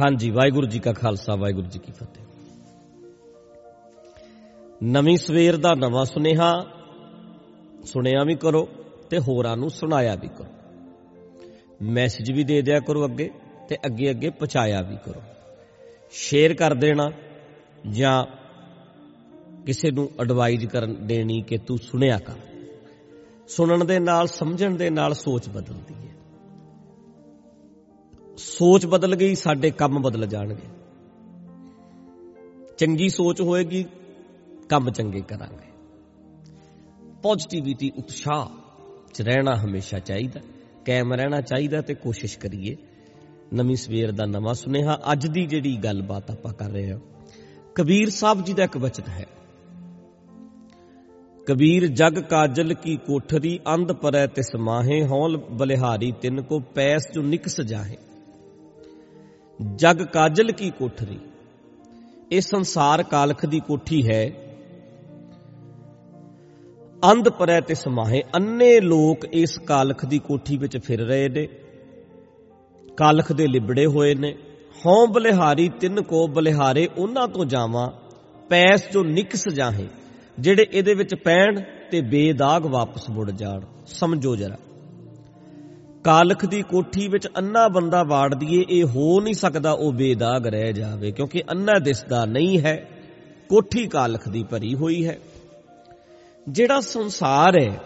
ਹਾਂਜੀ, ਵਾਹਿਗੁਰੂ ਜੀ ਕਾ ਖਾਲਸਾ, ਵਾਹਿਗੁਰੂ ਜੀ ਕੀ ਫਤਿਹ। ਨਵੀਂ ਸਵੇਰ ਦਾ ਨਵਾਂ ਸੁਨੇਹਾ ਸੁਣਿਆ ਵੀ ਕਰੋ ਤੇ ਹੋਰਾਂ ਨੂੰ ਸੁਣਾਇਆ ਵੀ ਕਰੋ। ਮੈਸੇਜ ਵੀ ਦੇ ਦਿਆ ਕਰੋ ਅੱਗੇ ਤੇ ਅੱਗੇ ਅੱਗੇ ਪਹੁੰਚਾਇਆ ਵੀ ਕਰੋ। ਸ਼ੇਅਰ ਕਰ ਦੇਣਾ ਜਾਂ ਕਿਸੇ ਨੂੰ ਐਡਵਾਈਜ਼ ਕਰਨ ਦੇਣੀ ਕਿ ਤੂੰ ਸੁਣਿਆ ਕਰ। ਸੁਣਨ ਦੇ ਨਾਲ, ਸਮਝਣ ਦੇ ਨਾਲ ਸੋਚ ਬਦਲਦੀ ਹੈ। ਸੋਚ ਬਦਲ ਗਈ, ਸਾਡੇ ਕੰਮ ਬਦਲ ਜਾਣਗੇ। ਚੰਗੀ ਸੋਚ ਹੋਏਗੀ, ਕੰਮ ਚੰਗੇ ਕਰਾਂਗੇ। ਪੋਜ਼ਿਟਿਵਿਟੀ ਉਤਸ਼ਾਹ ਚ ਰਹਿਣਾ ਹਮੇਸ਼ਾ ਚਾਹੀਦਾ, ਕਾਇਮ ਰਹਿਣਾ ਚਾਹੀਦਾ ਤੇ ਕੋਸ਼ਿਸ਼ ਕਰੀਏ। ਨਵੀਂ ਸਵੇਰ ਦਾ ਨਵਾਂ ਸੁਨੇਹਾ, ਅੱਜ ਦੀ ਜਿਹੜੀ ਗੱਲਬਾਤ ਆਪਾਂ ਕਰ ਰਹੇ ਹਾਂ। ਕਬੀਰ ਸਾਹਿਬ ਜੀ ਦਾ ਇੱਕ ਬਚਨ ਹੈ। ਕਬੀਰ, ਜਗ ਕਾਜਲ ਕੀ ਕੋਠਰੀ, ਅੰਧ ਪਰੈ ਤਿਸ ਮਾਹੇ, ਹੌਲ ਬਲਿਹਾਰੀ ਤਿੰਨ ਕੋ ਪੈਸ ਜੋ ਨਿਕਸ ਜਾਹੇ। ਜਗ ਕਾਜਲ ਕੀ ਕੋਠਰੀ? ਇਹ ਸੰਸਾਰ ਕਾਲਖ ਦੀ ਕੋਠੀ ਹੈ। ਅੰਧ ਪਰੈ ਤੇ ਸਮਾਹੇ ਅੰਨੇ ਲੋਕ ਇਸ ਕਾਲਖ ਦੀ ਕੋਠੀ ਵਿੱਚ ਫਿਰ ਰਹੇ ਨੇ। ਕਾਲਖ ਦੇ ਲਿਬੜੇ ਹੋਏ ਨੇ। ਹਉ ਬਲਿਹਾਰੀ, ਤਿੰਨ ਕੋ ਬਲਿਹਾਰੇ, ਉਹਨਾਂ ਤੋਂ ਜਾਵਾਂ, ਪੈਸ ਜੋ ਨਿਕਸ ਜਾਹੇ, ਜਿਹੜੇ ਇਹਦੇ ਵਿੱਚ ਪੈਣ ਤੇ ਬੇਦਾਗ ਵਾਪਸ ਮੁੜ ਜਾਣ। ਸਮਝੋ ਜਰਾ। ਕਾਲਖ ਦੀ ਕੋਠੀ ਵਿੱਚ ਅੰਨਾ ਬੰਦਾ ਵਾੜ ਦਈਏ, ਇਹ ਹੋ ਨਹੀਂ ਸਕਦਾ ਉਹ ਬੇਦਾਗ ਰਹਿ ਜਾਵੇ, ਕਿਉਂਕਿ ਅੰਨਾ ਦਿਸਦਾ ਨਹੀਂ ਹੈ, ਕੋਠੀ ਕਾਲਖ ਦੀ ਭਰੀ ਹੋਈ ਹੈ। ਜਿਹੜਾ ਸੰਸਾਰ ਹੈ,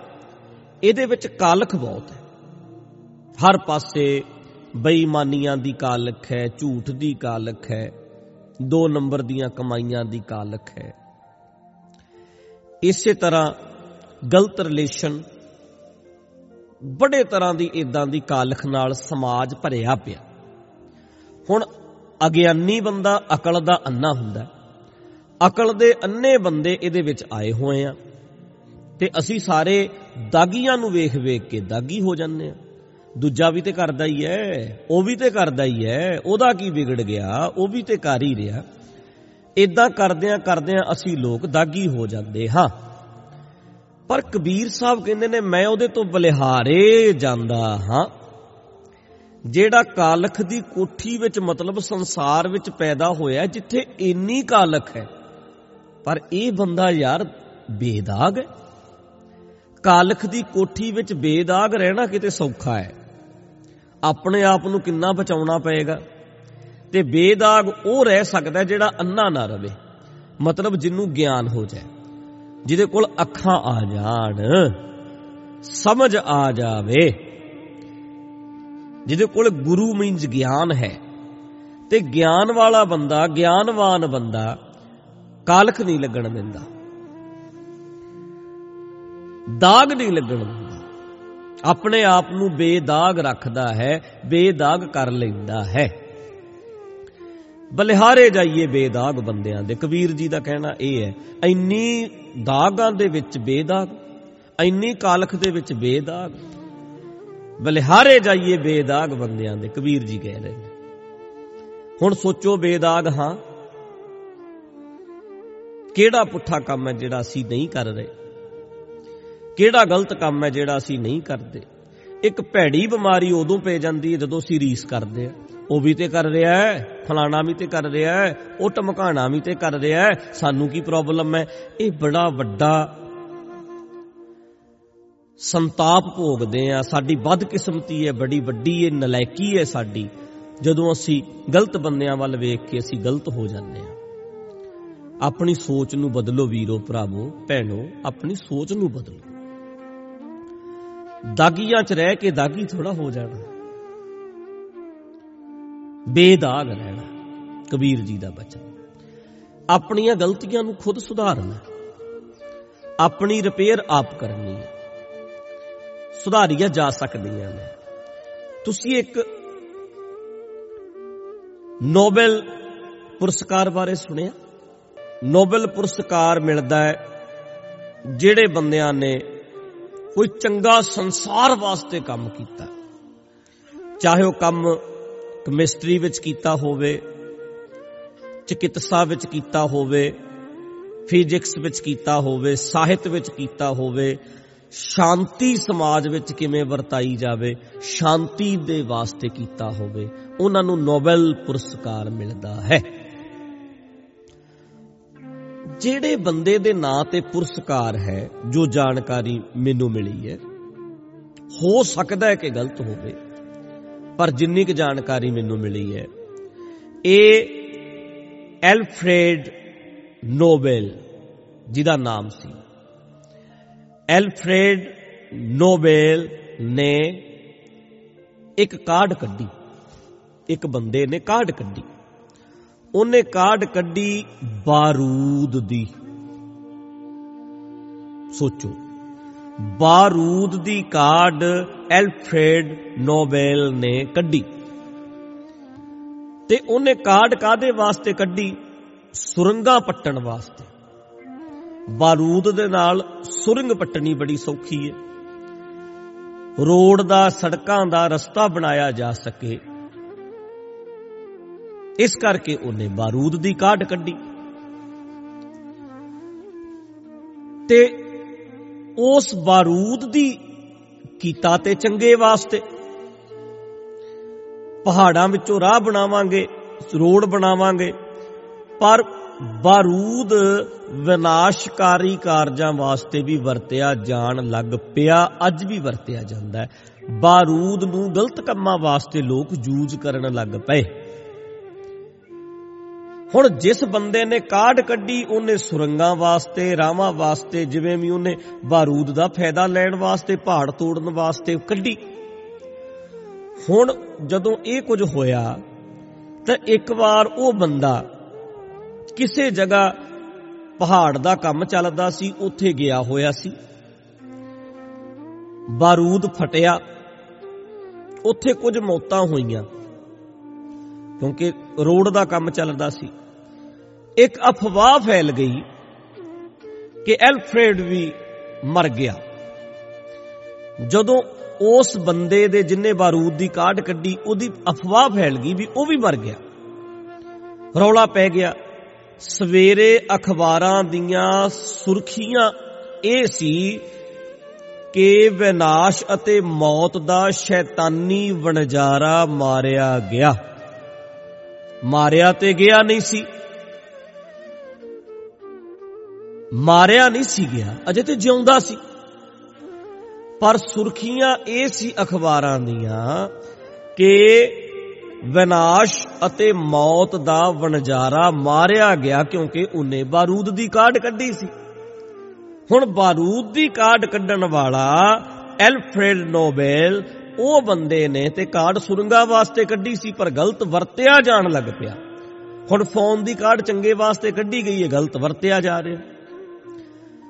ਇਹਦੇ ਵਿੱਚ ਕਾਲਖ ਬਹੁਤ ਹੈ। ਹਰ ਪਾਸੇ ਬੇਈਮਾਨੀਆਂ ਦੀ ਕਾਲਖ ਹੈ, ਝੂਠ ਦੀ ਕਾਲਖ ਹੈ, ਦੋ ਨੰਬਰ ਦੀਆਂ ਕਮਾਈਆਂ ਦੀ ਕਾਲਖ ਹੈ। ਇਸੇ ਤਰ੍ਹਾਂ ਗਲਤ ਰਿਲੇਸ਼ਨ ਬੜੇ ਤਰ੍ਹਾਂ ਦੀ ਇਦਾਂ ਦੀ ਕਾਲਖ ਨਾਲ ਸਮਾਜ ਭਰਿਆ ਪਿਆ। ਹੁਣ ਅਗਿਆਨੀ ਬੰਦਾ ਅਕਲ ਦਾ ਅੰਨਾ ਹੁੰਦਾ। ਅਕਲ ਦੇ ਅੰਨੇ ਬੰਦੇ ਇਹਦੇ ਵਿੱਚ ਆਏ ਹੋਏ ਆ ਤੇ ਅਸੀਂ ਸਾਰੇ ਦਾਗੀਆਂ ਨੂੰ ਵੇਖ ਵੇਖ ਕੇ ਦਾਗੀ ਹੋ ਜਾਂਦੇ ਆ। ਦੂਜਾ ਵੀ ਤੇ ਕਰਦਾ ਹੀ ਐ, ਉਹ ਵੀ ਤੇ ਕਰਦਾ ਹੀ ਐ, ਉਹਦਾ ਕੀ ਵਿਗੜ ਗਿਆ, ਉਹ ਵੀ ਤੇ ਕਰ ਹੀ ਰਿਹਾ। ਇਦਾਂ ਕਰਦਿਆਂ ਕਰਦਿਆਂ ਅਸੀਂ ਲੋਕ ਦਾਗੀ ਹੋ ਜਾਂਦੇ ਹਾਂ। ਪਰ ਕਬੀਰ ਸਾਹਿਬ ਕਹਿੰਦੇ ਨੇ, ਮੈਂ ਉਹਦੇ ਤੋਂ ਬਲਿਹਾਰੇ ਜਾਂਦਾ ਹਾਂ। ਜਿਹੜਾ ਕਾਲਖ ਦੀ ਕੋਠੀ ਵਿੱਚ ਮਤਲਬ ਸੰਸਾਰ ਵਿੱਚ ਪੈਦਾ ਹੋਇਆ, ਜਿੱਥੇ ਇੰਨੀ ਕਾਲਖ ਹੈ, ਪਰ ਇਹ ਬੰਦਾ ਯਾਰ ਬੇਦਾਗ ਹੈ। ਕਾਲਖ ਦੀ ਕੋਠੀ ਵਿੱਚ ਬੇਦਾਗ ਰਹਿਣਾ ਕਿਤੇ ਸੌਖਾ ਹੈ। ਆਪਣੇ ਆਪ ਨੂੰ ਕਿੰਨਾ ਬਚਾਉਣਾ ਪਏਗਾ? ਤੇ ਬੇਦਾਗ ਉਹ ਰਹਿ ਸਕਦਾ ਜਿਹੜਾ ਅੰਨਾ ਨਾ ਰਵੇ, ਮਤਲਬ ਜਿੰਨੂੰ ਗਿਆਨ ਹੋ ਜਾਏ। ਜਿਹਦੇ ਕੋਲ ਅੱਖਾਂ ਆ ਜਾਣ, ਸਮਝ ਆ ਜਾਵੇ। ਜਿਹਦੇ ਕੋਲ ਗੁਰੂ ਮੀਨਸ ਗਿਆਨ ਹੈ। ਤੇ ਗਿਆਨ ਵਾਲਾ ਬੰਦਾ, ਗਿਆਨਵਾਨ ਬੰਦਾ ਕਾਲਖ ਨਹੀਂ ਲੱਗਣ ਦਿੰਦਾ। ਦਾਗ ਨਹੀਂ ਲੱਗਣ ਦਿੰਦਾ। ਆਪਣੇ ਆਪ ਨੂੰ ਬੇਦਾਗ ਰੱਖਦਾ ਹੈ, ਬੇਦਾਗ ਕਰ ਲੈਂਦਾ ਹੈ। ਬਲਿਹਾਰੇ ਜਾਈਏ ਬੇਦਾਗ ਬੰਦਿਆਂ ਦੇ। ਕਬੀਰ ਜੀ ਦਾ ਕਹਿਣਾ ਇਹ ਹੈ, ਇੰਨੀ ਦਾਗਾਂ ਦੇ ਵਿੱਚ ਬੇਦਾਗ, ਇੰਨੀ ਕਾਲਖ ਦੇ ਵਿੱਚ ਬੇਦਾਗ, ਬਲਿਹਾਰੇ ਜਾਈਏ ਬੇਦਾਗ ਬੰਦਿਆਂ ਦੇ, ਕਬੀਰ ਜੀ ਕਹਿ ਰਹੇ ਨੇ। ਹੁਣ ਸੋਚੋ ਬੇਦਾਗ ਹਾਂ, ਕਿਹੜਾ ਪੁੱਠਾ ਕੰਮ ਹੈ ਜਿਹੜਾ ਅਸੀਂ ਨਹੀਂ ਕਰ ਰਹੇ? ਕਿਹੜਾ ਗਲਤ ਕੰਮ ਹੈ ਜਿਹੜਾ ਅਸੀਂ ਨਹੀਂ ਕਰਦੇ? ਇੱਕ ਭੈੜੀ ਬਿਮਾਰੀ ਉਦੋਂ ਪੈ ਜਾਂਦੀ ਹੈ ਜਦੋਂ ਅਸੀਂ ਰੀਸ ਕਰਦੇ ਆ ਉਹ ਵੀ ਤੇ ਕਰ ਰਿਹਾ ਹੈ, ਫਲਾਣਾ ਵੀ ਤੇ ਕਰ ਰਿਹਾ ਹੈ, ਉਹ ਟਮਕਾਣਾ ਵੀ ਤੇ ਕਰ ਰਿਹਾ ਹੈ, ਸਾਨੂੰ ਕੀ ਪ੍ਰੋਬਲਮ ਹੈ? ਇਹ ਬੜਾ ਵੱਡਾ ਸੰਤਾਪ ਭੋਗਦੇ ਆ, ਸਾਡੀ ਬਦਕਿਸਮਤੀ ਹੈ, ਬੜੀ ਵੱਡੀ ਇਹ ਨਲਾਇਕੀ ਹੈ ਸਾਡੀ। ਜਦੋਂ ਅਸੀਂ ਗਲਤ ਬੰਦਿਆਂ ਵੱਲ ਵੇਖ ਕੇ ਅਸੀਂ ਗਲਤ ਹੋ ਜਾਂਦੇ ਆ ਆਪਣੀ ਸੋਚ ਨੂੰ ਬਦਲੋ ਵੀਰੋ, ਭਰਾਵੋ, ਭੈਣੋ, ਆਪਣੀ ਸੋਚ ਨੂੰ ਬਦਲੋ। ਦਾਗੀਆਂ 'ਚ ਰਹਿ ਕੇ ਦਾਗੀ ਥੋੜਾ ਹੋ ਜਾਣਾ। ਬੇਦਾਗ ਰਹਿਣਾ, ਕਬੀਰ ਜੀ ਦਾ ਬਚਨ। ਆਪਣੀਆਂ ਗਲਤੀਆਂ ਨੂੰ ਖੁਦ ਸੁਧਾਰਨਾ, ਆਪਣੀ ਰਿਪੇਅਰ ਆਪ ਕਰਨੀ ਹੈ। ਸੁਧਾਰੀਆਂ ਜਾ ਸਕਦੀਆਂ ਨੇ। ਤੁਸੀਂ ਇੱਕ ਨੋਬਲ ਪੁਰਸਕਾਰ ਬਾਰੇ ਸੁਣਿਆ? ਨੋਬਲ ਪੁਰਸਕਾਰ ਮਿਲਦਾ ਹੈ ਜਿਹੜੇ ਬੰਦਿਆਂ ਨੇ ਕੋਈ ਚੰਗਾ ਸੰਸਾਰ ਵਾਸਤੇ ਕੰਮ ਕੀਤਾ। ਚਾਹੇ ਉਹ ਕੰਮ ਕੈਮਿਸਟਰੀ ਵਿੱਚ ਕੀਤਾ ਹੋਵੇ, ਚਿਕਿਤਸਾ ਵਿੱਚ ਕੀਤਾ ਹੋਵੇ, ਫਿਜ਼ਿਕਸ ਵਿੱਚ ਕੀਤਾ ਹੋਵੇ, ਸਾਹਿਤ ਵਿੱਚ ਕੀਤਾ ਹੋਵੇ, ਸ਼ਾਂਤੀ ਸਮਾਜ ਵਿੱਚ ਕਿਵੇਂ ਵਰਤਾਈ ਜਾਵੇ, ਸ਼ਾਂਤੀ ਦੇ ਵਾਸਤੇ ਕੀਤਾ ਹੋਵੇ, ਉਹਨਾਂ ਨੂੰ ਨੋਬਲ ਪੁਰਸਕਾਰ ਮਿਲਦਾ ਹੈ। ਜਿਹੜੇ ਬੰਦੇ ਦੇ ਨਾਂ ਤੇ ਪੁਰਸਕਾਰ ਹੈ, ਜੋ ਜਾਣਕਾਰੀ ਮੈਨੂੰ ਮਿਲੀ ਹੈ, ਹੋ ਸਕਦਾ ਹੈ ਕਿ ਗਲਤ ਹੋਵੇ। ਪਰ ਜਿੰਨੀ ਕੁ ਜਾਣਕਾਰੀ ਮੈਨੂੰ ਮਿਲੀ ਹੈ, ਇਹ ਐਲਫਰੇਡ ਨੋਬਲ ਜਿਹਦਾ ਨਾਮ ਸੀ। ਐਲਫਰੇਡ ਨੋਬਲ ਨੇ ਇੱਕ ਕਾਰਡ ਕੱਢੀ, ਇੱਕ ਬੰਦੇ ਨੇ ਕਾਰਡ ਕੱਢੀ। ਉਹਨੇ ਕਾਰਡ ਕੱਢੀ ਬਾਰੂਦ ਦੀ। ਸੋਚੋ, ਬਾਰੂਦ ਦੀ ਕਾਰਡ ਐਲਫਰੇਡ ਨੋਬਲ ਨੇ ਕੱਢੀ। ਤੇ ਉਹਨੇ ਕਾਰਡ ਕਾਦੇ ਵਾਸਤੇ ਕੱਢੀ? ਸੁਰੰਗਾ ਪੱਟਣ ਵਾਸਤੇ। ਬਾਰੂਦ ਦੇ ਨਾਲ ਸੁਰੰਗ ਪੱਟਣੀ ਬੜੀ ਸੌਖੀ ਹੈ ਰੋਡ ਦਾ, ਸੜਕਾਂ ਦਾ ਰਸਤਾ ਬਣਾਇਆ ਜਾ ਸਕੇ। ਇਸ ਕਰਕੇ ਉਹਨੇ ਬਾਰੂਦ ਦੀ ਕਾਢ ਕੱਢੀ। ਤੇ ਉਸ ਬਾਰੂਦ ਦੀ ਕੀਤਾ ਤੇ ਚੰਗੇ ਵਾਸਤੇ। ਪਹਾੜਾਂ ਵਿੱਚੋਂ ਰਾਹ ਬਣਾਵਾਂਗੇ, ਰੋਡ ਬਣਾਵਾਂਗੇ, ਪਰ ਬਾਰੂਦ ਵਿਨਾਸ਼ਕਾਰੀ ਕਾਰਜਾਂ ਵਾਸਤੇ ਵੀ ਵਰਤਿਆ ਜਾਣ ਲੱਗ ਪਿਆ, ਅੱਜ ਵੀ ਵਰਤਿਆ ਜਾਂਦਾ ਹੈ। ਬਾਰੂਦ ਨੂੰ ਗਲਤ ਕੰਮਾਂ ਵਾਸਤੇ ਲੋਕ ਯੂਜ਼ ਕਰਨ ਲੱਗ ਪਏ। ਹੁਣ ਜਿਸ ਬੰਦੇ ਨੇ ਕਾਢ ਕੱਢੀ, ਉਹਨੇ ਸੁਰੰਗਾਂ ਵਾਸਤੇ, ਰਾਵਾਂ ਵਾਸਤੇ, ਜਿਵੇਂ ਵੀ ਉਹਨੇ ਬਾਰੂਦ ਦਾ ਫਾਇਦਾ ਲੈਣ ਵਾਸਤੇ, ਪਹਾੜ ਤੋੜਨ ਵਾਸਤੇ ਕੱਢੀ। ਹੁਣ ਜਦੋਂ ਇਹ ਕੁਝ ਹੋਇਆ, ਤਾਂ ਇੱਕ ਵਾਰ ਉਹ ਬੰਦਾ ਕਿਸੇ ਜਗ੍ਹਾ ਪਹਾੜ ਦਾ ਕੰਮ ਚੱਲਦਾ ਸੀ, ਉੱਥੇ ਗਿਆ ਹੋਇਆ ਸੀ। ਬਾਰੂਦ ਫਟਿਆ। ਉੱਥੇ ਕੁਝ ਮੌਤਾਂ ਹੋਈਆਂ। ਕਿਉਂਕਿ ਰੋਡ ਦਾ ਕੰਮ ਚੱਲਦਾ ਸੀ। ਇੱਕ ਅਫਵਾਹ ਫੈਲ ਗਈ ਕਿ ਐਲਫਰੇਡ ਵੀ ਮਰ ਗਿਆ। ਜਦੋਂ ਉਸ ਬੰਦੇ ਦੇ ਜਿੰਨੇ ਬਾਰੂਦ ਦੀ ਕਾਢ ਕੱਢੀ, ਉਹਦੀ ਅਫਵਾਹ ਫੈਲ ਗਈ ਵੀ ਉਹ ਵੀ ਮਰ ਗਿਆ। ਰੌਲਾ ਪੈ ਗਿਆ। ਸਵੇਰੇ ਅਖਬਾਰਾਂ ਦੀਆਂ ਸੁਰਖੀਆਂ ਇਹ ਸੀ ਕਿ ਵਿਨਾਸ਼ ਅਤੇ ਮੌਤ ਦਾ ਸ਼ੈਤਾਨੀ ਵਣਜਾਰਾ ਮਾਰਿਆ ਗਿਆ। ਮਾਰਿਆ ਤੇ ਗਿਆ ਨਹੀਂ ਸੀ। ਮਾਰਿਆ ਨਹੀਂ ਸੀ ਗਿਆ, ਅਜੇ ਤੇ ਜਿਉਂਦਾ ਸੀ। ਪਰ ਸੁਰਖੀਆਂ ਇਹ ਸੀ ਅਖਬਾਰਾਂ ਦੀਆਂ ਕਿ ਵਿਨਾਸ਼ ਅਤੇ ਮੌਤ ਦਾ ਵਣਜਾਰਾ ਮਾਰਿਆ ਗਿਆ ਕਿਉਂਕਿ ਉਹਨੇ ਬਾਰੂਦ ਦੀ ਕਾਢ ਕੱਢੀ ਸੀ। ਹੁਣ ਬਾਰੂਦ ਦੀ ਕਾਢ ਕੱਢਣ ਵਾਲਾ ਐਲਫਰੇਡ ਨੋਬਲ ਉਹ ਬੰਦੇ ਨੇ ਤੇ ਕਾਢ ਸੁਰੰਗਾ ਵਾਸਤੇ ਕੱਢੀ ਸੀ, ਪਰ ਗਲਤ ਵਰਤਿਆ ਜਾਣ ਲੱਗ ਪਿਆ। ਹੁਣ ਫੋਨ ਦੀ ਕਾਢ ਚੰਗੇ ਵਾਸਤੇ ਕੱਢੀ ਗਈ ਹੈ, ਗਲਤ ਵਰਤਿਆ ਜਾ ਰਿਹਾ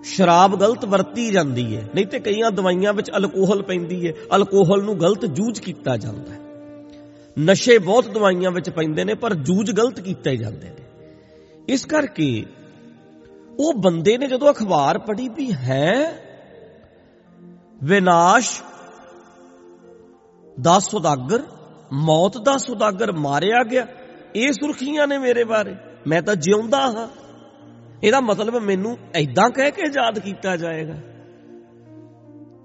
ਸ਼ਰਾਬ ਗਲਤ ਵਰਤੀ ਜਾਂਦੀ ਹੈ, ਨਹੀਂ ਤੇ ਕਈਆਂ ਦਵਾਈਆਂ ਵਿੱਚ ਅਲਕੋਹਲ ਪੈਂਦੀ ਹੈ। ਅਲਕੋਹਲ ਨੂੰ ਗਲਤ ਯੂਜ਼ ਕੀਤਾ ਜਾਂਦਾ ਹੈ। ਨਸ਼ੇ ਬਹੁਤ ਦਵਾਈਆਂ ਵਿੱਚ ਪੈਂਦੇ ਨੇ, ਪਰ ਯੂਜ਼ ਗਲਤ ਕੀਤੇ ਜਾਂਦੇ ਨੇ। ਇਸ ਕਰਕੇ ਉਹ ਬੰਦੇ ਨੇ ਜਦੋਂ ਅਖਬਾਰ ਪੜ੍ਹੀ ਵੀ ਹੈ, ਵਿਨਾਸ਼ ਦਾ ਸੁਦਾਗਰ, ਮੌਤ ਦਾ ਸੁਦਾਗਰ ਮਾਰਿਆ ਗਿਆ। ਇਹ ਸੁਰਖੀਆਂ ਨੇ ਮੇਰੇ ਬਾਰੇ। ਮੈਂ ਤਾਂ ਜਿਉਂਦਾ ਹਾਂ। ਇਹਦਾ ਮਤਲਬ ਮੈਨੂੰ ਐਦਾਂ ਕਹਿ ਕੇ ਯਾਦ ਕੀਤਾ ਜਾਏਗਾ।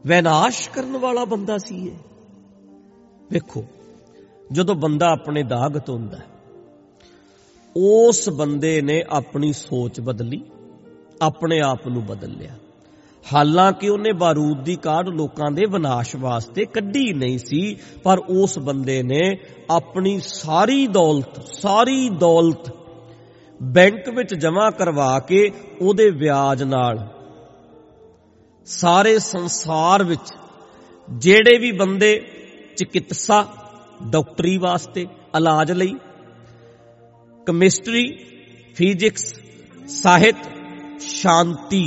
ਵਿਨਾਸ਼ ਕਰਨ ਵਾਲਾ ਬੰਦਾ ਸੀ ਇਹ। ਵੇਖੋ, ਜਦੋਂ ਬੰਦਾ ਆਪਣੇ ਦਾਗ ਧੋਂਦਾ ਉਸ ਬੰਦੇ ਨੇ ਆਪਣੀ ਸੋਚ ਬਦਲੀ, ਆਪਣੇ ਆਪ ਨੂੰ ਬਦਲ ਲਿਆ। ਹਾਲਾਂਕਿ ਉਹਨੇ ਬਾਰੂਦ ਦੀ ਕਾਢ ਲੋਕਾਂ ਦੇ ਵਿਨਾਸ਼ ਵਾਸਤੇ ਕੱਢੀ ਨਹੀਂ ਸੀ, ਪਰ ਉਸ ਬੰਦੇ ਨੇ ਆਪਣੀ ਸਾਰੀ ਦੌਲਤ ਸਾਰੀ ਦੌਲਤ ਬੈਂਕ ਵਿੱਚ ਜਮ੍ਹਾਂ ਕਰਵਾ ਕੇ ਉਹਦੇ ਵਿਆਜ ਨਾਲ ਸਾਰੇ ਸੰਸਾਰ ਵਿੱਚ ਜਿਹੜੇ ਵੀ ਬੰਦੇ ਚਿਕਿਤਸਾ, ਡਾਕਟਰੀ ਵਾਸਤੇ ਇਲਾਜ ਲਈ, ਕੈਮਿਸਟਰੀ, ਫਿਜ਼ਿਕਸ, ਸਾਹਿਤ, ਸ਼ਾਂਤੀ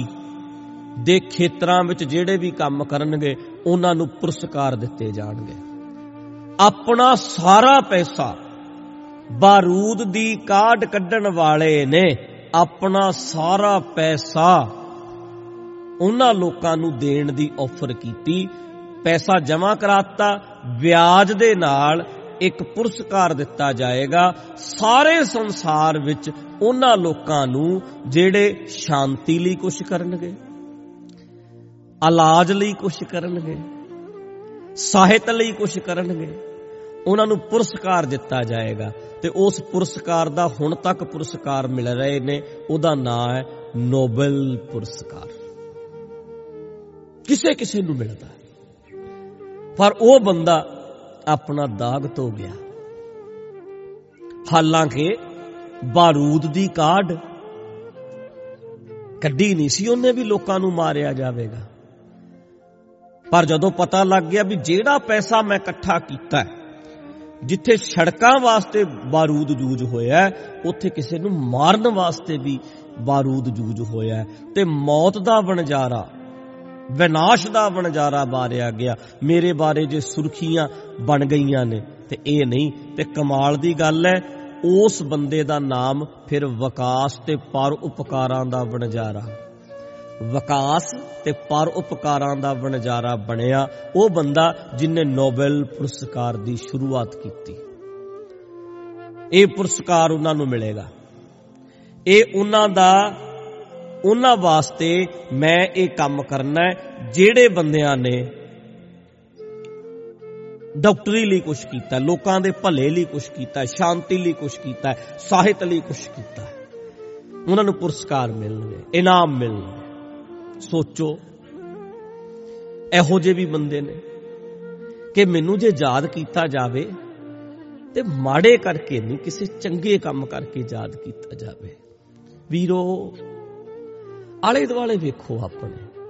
ਦੇ ਖੇਤਰਾਂ ਵਿੱਚ ਜਿਹੜੇ ਵੀ ਕੰਮ ਕਰਨਗੇ, ਉਹਨਾਂ ਨੂੰ ਪੁਰਸਕਾਰ ਦਿੱਤੇ ਜਾਣਗੇ। ਆਪਣਾ ਸਾਰਾ ਪੈਸਾ ਬਾਰੂਦ ਦੀ ਕਾਢ ਕੱਢਣ ਵਾਲੇ ਨੇ ਆਪਣਾ ਸਾਰਾ ਪੈਸਾ ਉਹਨਾਂ ਲੋਕਾਂ ਨੂੰ ਦੇਣ ਦੀ ਆਫਰ ਕੀਤੀ। ਪੈਸਾ ਜਮ੍ਹਾਂ ਕਰਾਤਾ, ਵਿਆਜ ਦੇ ਨਾਲ ਇੱਕ ਪੁਰਸਕਾਰ ਦਿੱਤਾ ਜਾਏਗਾ। ਸਾਰੇ ਸੰਸਾਰ ਵਿੱਚ ਉਹਨਾਂ ਲੋਕਾਂ ਨੂੰ ਜਿਹੜੇ ਸ਼ਾਂਤੀ ਲਈ ਕੁਝ ਕਰਨਗੇ। ਇਲਾਜ ਲਈ ਕੁਝ ਕਰਨਗੇ, ਸਾਹਿਤ ਲਈ ਕੁਝ ਕਰਨਗੇ, ਉਹਨਾਂ ਨੂੰ ਪੁਰਸਕਾਰ ਦਿੱਤਾ ਜਾਏਗਾ ਤੇ ਉਸ ਪੁਰਸਕਾਰ ਦਾ ਹੁਣ ਤੱਕ ਪੁਰਸਕਾਰ ਮਿਲ ਰਹੇ ਨੇ, ਉਹਦਾ ਨਾਮ ਹੈ ਨੋਬਲ ਪੁਰਸਕਾਰ। ਕਿਸੇ ਕਿਸੇ ਨੂੰ ਮਿਲਦਾ ਪਰ ਉਹ ਬੰਦਾ ਆਪਣਾ ਦਾਗ ਧੋ ਗਿਆ। ਹਾਲਾਂਕਿ ਬਾਰੂਦ ਦੀ ਕਾਢ ਕੱਢੀ ਨਹੀਂ ਸੀ, ਉਹਨੇ ਵੀ ਲੋਕਾਂ ਨੂੰ ਮਾਰਿਆ ਜਾਵੇਗਾ। ਪਰ ਜਦੋਂ ਪਤਾ ਲੱਗ ਗਿਆ ਵੀ ਜਿਹੜਾ ਪੈਸਾ ਮੈਂ ਇਕੱਠਾ ਕੀਤਾ ਜਿੱਥੇ ਸੜਕਾਂ ਵਾਸਤੇ ਬਾਰੂਦ ਜੂਜ ਹੋਇਆ ਉੱਥੇ ਕਿਸੇ ਨੂੰ ਮਾਰਨ ਵਾਸਤੇ ਵੀ ਬਾਰੂਦ ਜੂਜ ਹੋਇਆ ਤੇ ਮੌਤ ਦਾ ਵਣਜਾਰਾ, ਵਿਨਾਸ਼ ਦਾ ਵਣਜਾਰਾ ਬਾਰਿਆ ਗਿਆ। ਮੇਰੇ ਬਾਰੇ ਜੇ ਸੁਰਖੀਆਂ ਬਣ ਗਈਆਂ ਨੇ ਤੇ ਇਹ ਨਹੀਂ ਤੇ ਕਮਾਲ ਦੀ ਗੱਲ ਹੈ, ਉਸ ਬੰਦੇ ਦਾ ਨਾਮ ਫਿਰ ਵਿਕਾਸ ਤੇ ਪਰ ਉਪਕਾਰਾਂ ਦਾ ਵਣਜਾਰਾ। ਵਿਕਾਸ ਤੇ ਪਰ ਉਪਕਾਰਾਂ ਦਾ ਵਣਜਾਰਾ ਬਣਿਆ। ਉਹ ਬੰਦਾ ਜਿਨੇ ਨੋਬਲ ਪੁਰਸਕਾਰ ਦੀ ਸ਼ੁਰੂਆਤ ਕੀਤੀ। ਇਹ ਪੁਰਸਕਾਰ ਉਹਨਾਂ ਨੂੰ ਮਿਲੇਗਾ। ਇਹ ਉਹਨਾਂ ਦਾ, ਉਹਨਾਂ ਵਾਸਤੇ ਮੈਂ ਇਹ ਕੰਮ ਕਰਨਾ ਹੈ, ਜਿਹੜੇ ਬੰਦਿਆਂ ਨੇ ਡਾਕਟਰੀ ਲਈ ਕੁਝ ਕੀਤਾ, ਲੋਕਾਂ ਦੇ ਭਲੇ ਲਈ ਕੁਝ ਕੀਤਾ, ਸ਼ਾਂਤੀ ਲਈ ਕੁਝ ਕੀਤਾ, ਸਾਹਿਤ ਲਈ ਕੁਝ ਕੀਤਾ। ਉਹਨਾਂ ਨੂੰ ਪੁਰਸਕਾਰ ਮਿਲਣਗੇ, ਇਨਾਮ ਮਿਲਣਗੇ। ਸੋਚੋ। ਇਹੋ ਜਿਹੇ ਵੀ ਬੰਦੇ ਨੇ ਕਿ ਮੈਨੂੰ ਜੇ ਯਾਦ ਕੀਤਾ ਜਾਵੇ ਤੇ ਮਾੜੇ ਕਰਕੇ ਨਹੀਂ, ਕਿਸੇ ਚੰਗੇ ਕੰਮ ਕਰਕੇ ਯਾਦ ਕੀਤਾ ਜਾਵੇ। ਵੀਰੋ ਆਲੇ ਦੁਆਲੇ ਵੇਖੋ ਆਪਣੇ।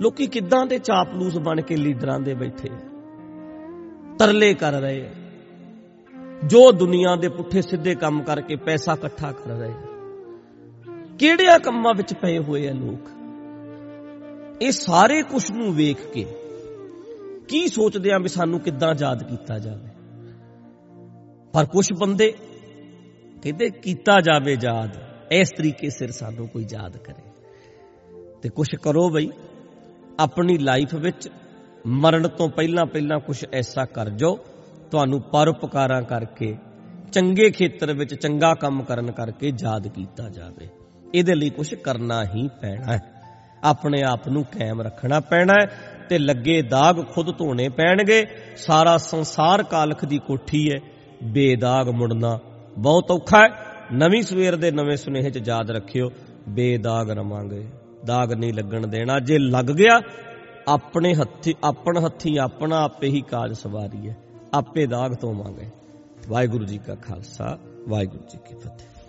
ਲੋਕੀ ਕਿੱਦਾਂ ਦੇ ਚਾਪਲੂਸ ਬਣ ਕੇ ਲੀਡਰਾਂ ਦੇ ਬੈਠੇ ਤਰਲੇ ਕਰ ਰਹੇ ਜੋ ਦੁਨੀਆ ਦੇ ਪੁੱਠੇ ਸਿੱਧੇ ਕੰਮ ਕਰਕੇ ਪੈਸਾ ਇਕੱਠਾ ਕਰ ਰਹੇ ਕਿਹੜਿਆਂ ਕੰਮਾਂ ਵਿੱਚ ਪਏ ਹੋਏ ਆ ਲੋਕ? ਇਹ ਸਾਰੇ ਕੁਝ ਨੂੰ ਵੇਖ ਕੇ ਕੀ ਸੋਚਦੇ ਆ ਵੀ ਸਾਨੂੰ ਕਿੱਦਾਂ ਯਾਦ ਕੀਤਾ ਜਾਵੇ? ਪਰ ਕੁਝ ਬੰਦੇ ਕਹਿੰਦੇ ਕੀਤਾ ਜਾਵੇ ਯਾਦ, ਇਸ ਤਰੀਕੇ ਸਿਰ ਸਾਨੂੰ ਕੋਈ ਯਾਦ ਕਰੇ। ਤੇ ਕੁਝ ਕਰੋ ਬਈ, ਆਪਣੀ ਲਾਈਫ ਵਿੱਚ ਮਰਨ ਤੋਂ ਪਹਿਲਾਂ ਪਹਿਲਾਂ ਕੁਝ ਐਸਾ ਕਰ ਜੋ, ਤੁਹਾਨੂੰ ਪਰਉਪਕਾਰਾਂ ਕਰਕੇ, ਚੰਗੇ ਖੇਤਰ ਵਿੱਚ ਚੰਗਾ ਕੰਮ ਕਰਨ ਕਰਕੇ ਯਾਦ ਕੀਤਾ ਜਾਵੇ। ਇਹਦੇ ਲਈ ਕੁਝ ਕਰਨਾ ਹੀ ਪੈਣਾ ਹੈ। ਆਪਣੇ ਆਪ ਨੂੰ ਕਾਇਮ ਰੱਖਣਾ ਪੈਣਾ ਹੈ ਤੇ ਲੱਗੇ ਦਾਗ ਖੁਦ ਧੋਣੇ ਪੈਣਗੇ। ਸਾਰਾ ਸੰਸਾਰ ਕਾਲਖ ਦੀ ਕੋਠੀ ਹੈ। ਬੇਦਾਗ ਮੁੜਨਾ ਬਹੁਤ ਔਖਾ ਹੈ। ਨਵੀਂ ਸਵੇਰ ਦੇ ਨਵੇਂ ਸੁਨੇਹੇ 'ਚ ਯਾਦ ਰੱਖਿਓ, ਬੇਦਾਗ ਰਵਾਂਗੇ। ਦਾਗ ਨਹੀਂ ਲੱਗਣ ਦੇਣਾ। ਜੇ ਲੱਗ ਗਿਆ, ਆਪਣੇ ਹੱਥੀ, ਆਪਣ ਹੱਥੀ, ਆਪਣਾ ਆਪੇ ਹੀ ਕਾਜ ਸਵਾਰੀ ਹੈ ਆਪੇ ਦਾਗ ਧੋਵਾਂਗੇ। ਵਾਹਿਗੁਰੂ ਜੀ ਕਾ ਖਾਲਸਾ, ਵਾਹਿਗੁਰੂ ਜੀ ਕੀ ਫਤਿਹ।